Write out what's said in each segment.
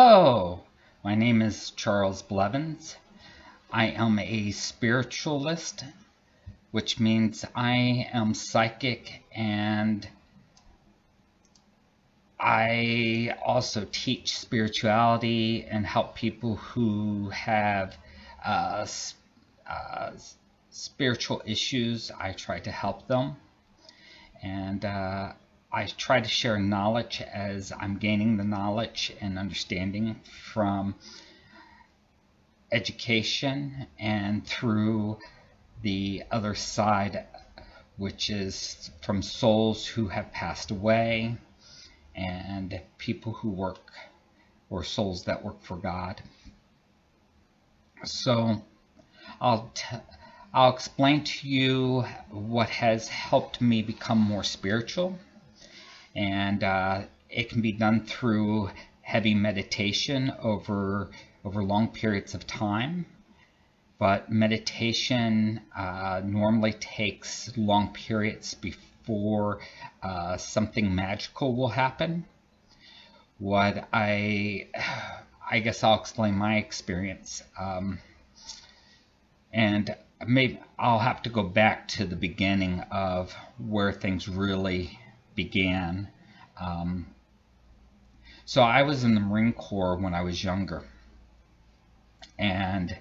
Hello, my name is Charles Blevins. I am a spiritualist, which means I am psychic and I also teach spirituality and help people who have uh, uh, spiritual issues. I try to help them. And uh, I try to share knowledge as I'm gaining the knowledge and understanding from education and through the other side, which is from souls who have passed away and people who work or souls that work for God. So I'll t- I'll explain to you what has helped me become more spiritual and uh, it can be done through heavy meditation over over long periods of time. But meditation uh, normally takes long periods before uh, something magical will happen. What I I guess I'll explain my experience. Um, and maybe I'll have to go back to the beginning of where things really began. Um, so I was in the Marine Corps when I was younger, and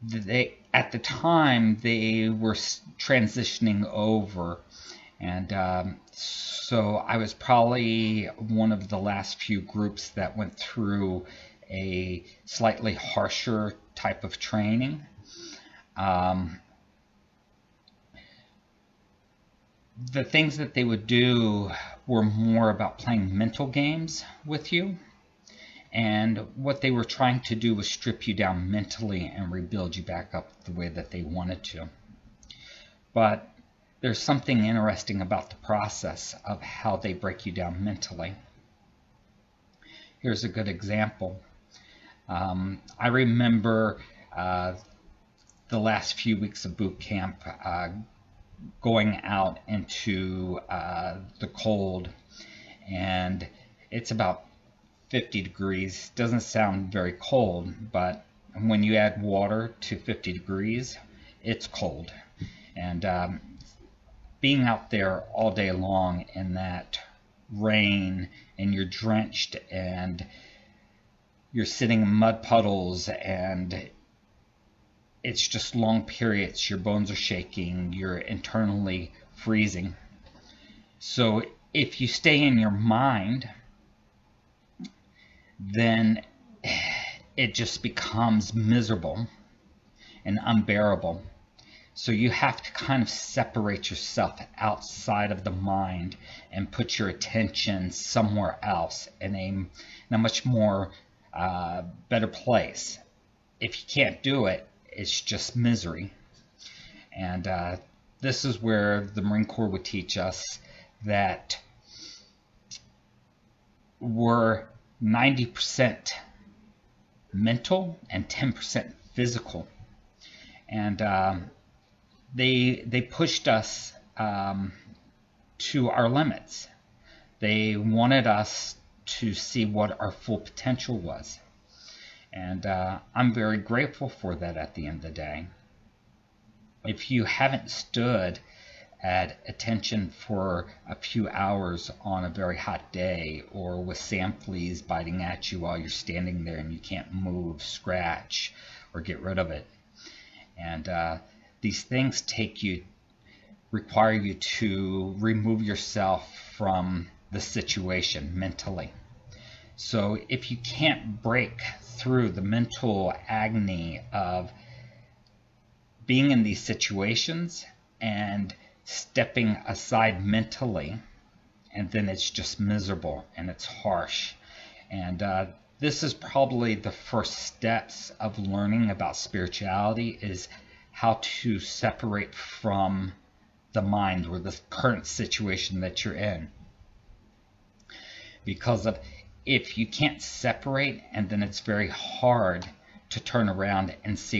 they at the time they were transitioning over, and um, so I was probably one of the last few groups that went through a slightly harsher type of training. Um, the things that they would do were more about playing mental games with you. And what they were trying to do was strip you down mentally and rebuild you back up the way that they wanted to. But there's something interesting about the process of how they break you down mentally. Here's a good example. Um, I remember uh, the last few weeks of boot camp uh, going out into uh, the cold and it's about 50 degrees. Doesn't sound very cold, but when you add water to 50 degrees, it's cold. And um, being out there all day long in that rain and you're drenched and you're sitting in mud puddles and it's just long periods. Your bones are shaking, you're internally freezing. So if you stay in your mind, then it just becomes miserable and unbearable. So you have to kind of separate yourself outside of the mind and put your attention somewhere else in a, in a much more uh, better place. If you can't do it, it's just misery. And uh, this is where the Marine Corps would teach us that we're 90% mental and 10% physical. And um, they they pushed us um, to our limits. They wanted us to see what our full potential was. And uh, I'm very grateful for that at the end of the day. If you haven't stood at attention for a few hours on a very hot day or with sand fleas biting at you while you're standing there and you can't move, scratch, or get rid of it. And uh, these things take you, require you to remove yourself from the situation mentally. So if you can't break through the mental agony of being in these situations and stepping aside mentally, and then it's just miserable and it's harsh. And uh, this is probably the first steps of learning about spirituality is how to separate from the mind or the current situation that you're in. Because of if you can't separate and then it's very hard to turn around and see